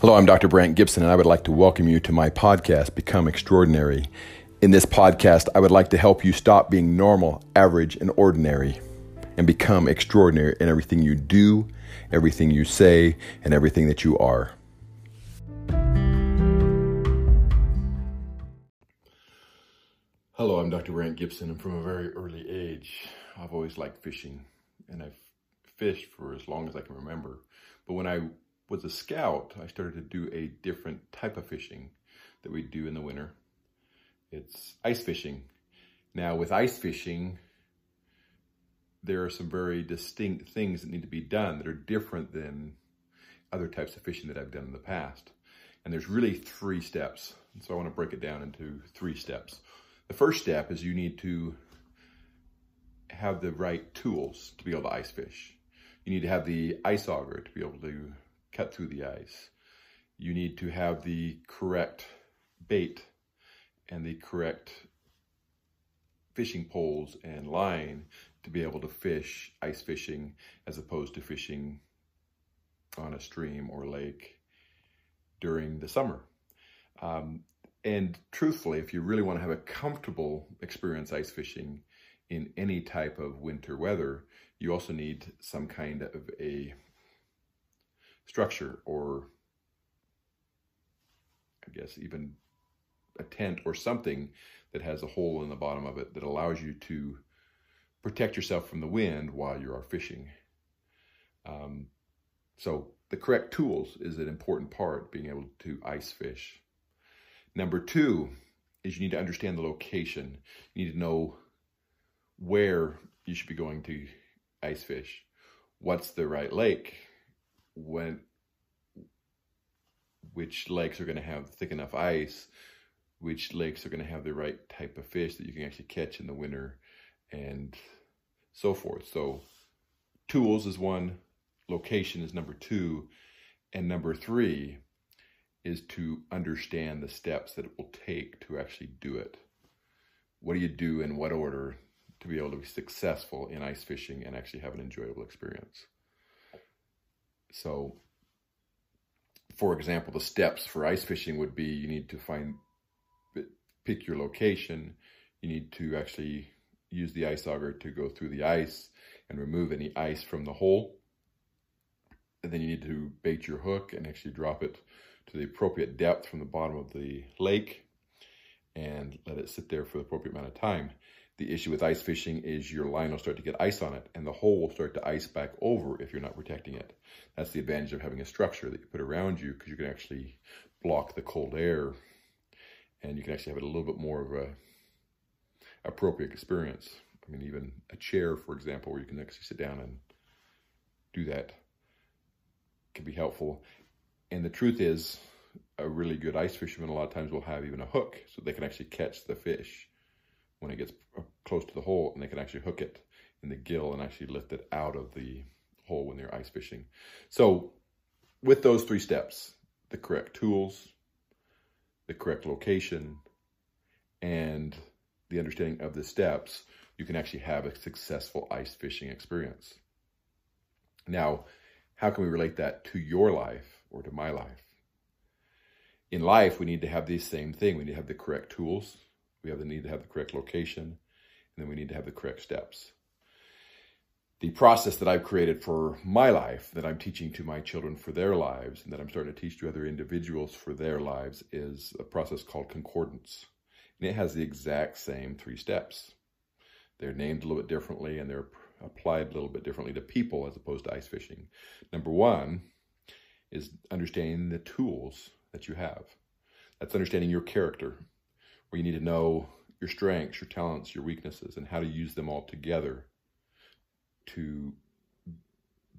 Hello, I'm Dr. Brant Gibson, and I would like to welcome you to my podcast, Become Extraordinary. In this podcast, I would like to help you stop being normal, average, and ordinary and become extraordinary in everything you do, everything you say, and everything that you are. Hello, I'm Dr. Brant Gibson, and from a very early age, I've always liked fishing, and I've fished for as long as I can remember. But when I was a scout, I started to do a different type of fishing that we do in the winter. It's ice fishing. Now with ice fishing, there are some very distinct things that need to be done that are different than other types of fishing that I've done in the past. And there's really three steps. And so I want to break it down into three steps. The first step is you need to have the right tools to be able to ice fish. You need to have the ice auger to be able to cut through the ice. You need to have the correct bait and the correct fishing poles and line to be able to fish ice fishing as opposed to fishing on a stream or lake during the summer. Um, and truthfully, if you really want to have a comfortable experience ice fishing in any type of winter weather, you also need some kind of a structure or I guess even a tent or something that has a hole in the bottom of it that allows you to protect yourself from the wind while you are fishing. Um, so the correct tools is an important part, being able to ice fish. Number two is you need to understand the location. You need to know where you should be going to ice fish. What's the right lake? When which lakes are going to have thick enough ice, which lakes are going to have the right type of fish that you can actually catch in the winter, and so forth. So, tools is one, location is number two, and number three is to understand the steps that it will take to actually do it. What do you do in what order to be able to be successful in ice fishing and actually have an enjoyable experience? So, for example, the steps for ice fishing would be you need to find, pick your location. You need to actually use the ice auger to go through the ice and remove any ice from the hole. And then you need to bait your hook and actually drop it to the appropriate depth from the bottom of the lake it sit there for the appropriate amount of time. The issue with ice fishing is your line will start to get ice on it and the hole will start to ice back over if you're not protecting it. That's the advantage of having a structure that you put around you because you can actually block the cold air and you can actually have it a little bit more of a appropriate experience. I mean, even a chair, for example, where you can actually sit down and do that can be helpful. And the truth is, a really good ice fisherman a lot of times will have even a hook so they can actually catch the fish when it gets close to the hole and they can actually hook it in the gill and actually lift it out of the hole when they're ice fishing. So with those three steps, the correct tools, the correct location, and the understanding of the steps, you can actually have a successful ice fishing experience. Now, how can we relate that to your life or to my life? In life, we need to have the same thing. We need to have the correct tools, we have the need to have the correct location, and then we need to have the correct steps. The process that I've created for my life, that I'm teaching to my children for their lives, and that I'm starting to teach to other individuals for their lives, is a process called concordance. And it has the exact same three steps. They're named a little bit differently and they're applied a little bit differently to people as opposed to ice fishing. Number one is understanding the tools that you have. That's understanding your character, where you need to know your strengths, your talents, your weaknesses, and how to use them all together to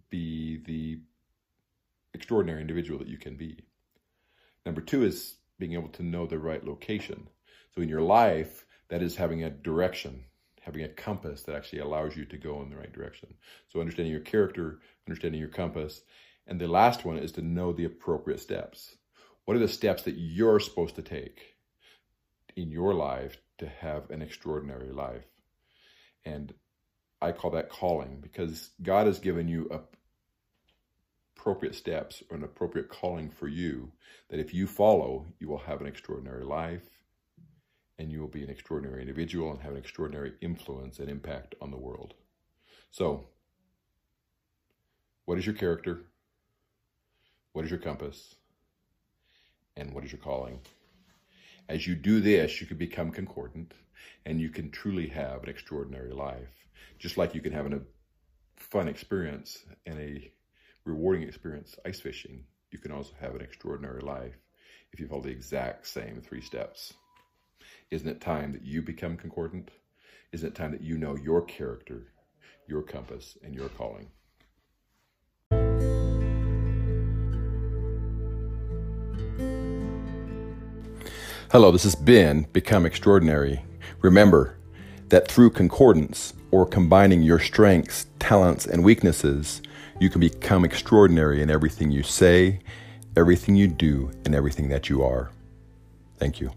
be the extraordinary individual that you can be. Number two is being able to know the right location. So in your life, that is having a direction, having a compass that actually allows you to go in the right direction. So understanding your character, understanding your compass. And the last one is to know the appropriate steps. What are the steps that you're supposed to take? in your life to have an extraordinary life. And I call that calling because God has given you appropriate steps or an appropriate calling for you that if you follow, you will have an extraordinary life and you will be an extraordinary individual and have an extraordinary influence and impact on the world. So, what is your character? What is your compass? And what is your calling? As you do this, you can become concordant and you can truly have an extraordinary life. Just like you can have a fun experience and a rewarding experience ice fishing, you can also have an extraordinary life if you follow the exact same three steps. Isn't it time that you become concordant? Isn't it time that you know your character, your compass, and your calling? Hello, this is Ben, Become Extraordinary. Remember that through concordance, or combining your strengths, talents, and weaknesses, you can become extraordinary in everything you say, everything you do, and everything that you are. Thank you.